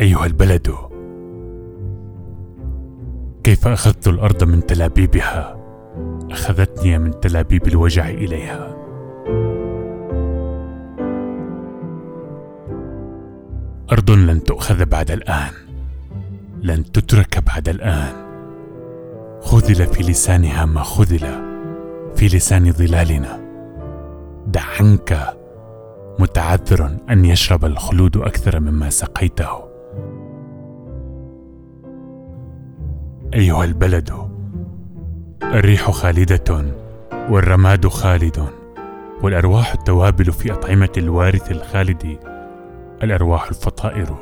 أيها البلد كيف أخذت الأرض من تلابيبها؟ أخذتني من تلابيب الوجع إليها. أرض لن تؤخذ بعد الآن. لن تترك بعد الآن. خذل في لسانها ما خذل في لسان ظلالنا. دع عنك. متعذر أن يشرب الخلود أكثر مما سقيته. أيها البلد. الريح خالدة والرماد خالد والأرواح التوابل في أطعمة الوارث الخالد الأرواح الفطائر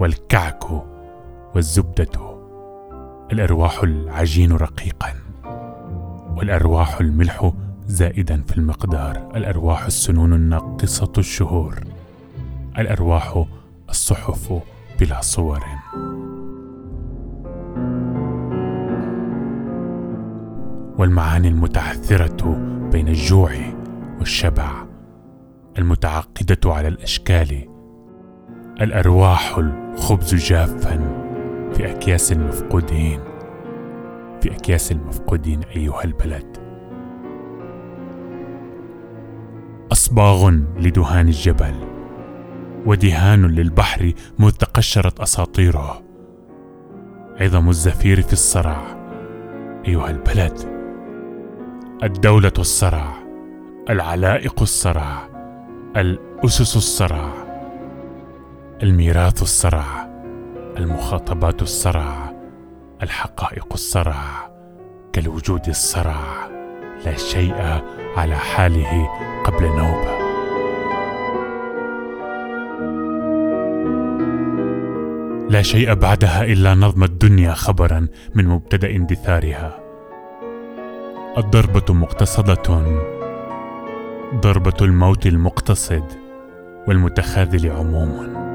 والكعك والزبدة الأرواح العجين رقيقا والأرواح الملح زائدا في المقدار الأرواح السنون الناقصة الشهور الأرواح الصحف بلا صور. والمعاني المتعثرة بين الجوع والشبع المتعقدة على الأشكال الأرواح الخبز جافا في أكياس المفقودين. في أكياس المفقودين أيها البلد. أصباغ لدهان الجبل ودهان للبحر مذ تقشرت أساطيره عظم الزفير في الصرع أيها البلد. الدولة الصرع العلائق الصرع الأسس الصرع الميراث الصرع المخاطبات الصرع الحقائق الصرع كالوجود الصرع لا شيء على حاله قبل نوبه لا شيء بعدها إلا نظم الدنيا خبرا من مبتدأ اندثارها. الضربة مقتصدة. ضربة الموت المقتصد والمتخاذل عموما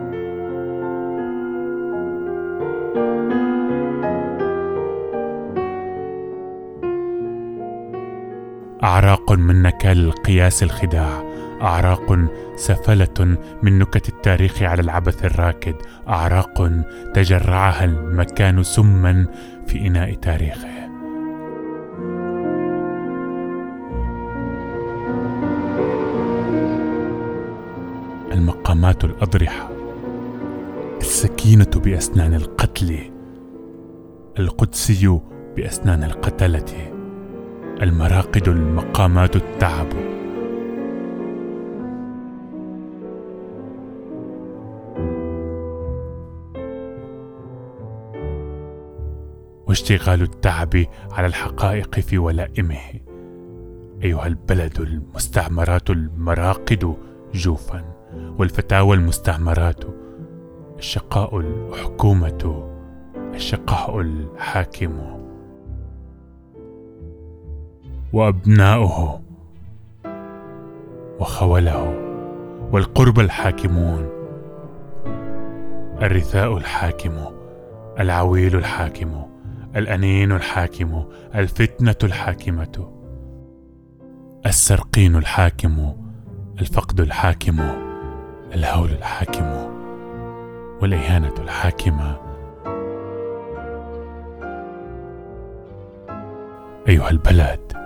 أعراق من نكال القياس الخداع. أعراق سفلة من نكت التاريخ على العبث الراكد. أعراق تجرعها المكان سما في إناء تاريخه. المقامات الأضرحة. السكينة بأسنان القتل. القدسي بأسنان القتلة المراقد المقامات التعب. واشتغال التعب على الحقائق في ولائمه. أيها البلد المستعمرات المراقد جوفا. والفتاوى المستعمرات الشقاء الحكومة الشقاء الحاكم. وأبناؤه وخوله والقرب الحاكمون الرثاء الحاكم العويل الحاكم الأنين الحاكم الفتنة الحاكمة السرقين الحاكم الفقد الحاكم. الهول الحاكم والإهانة الحاكمة. أيها البلد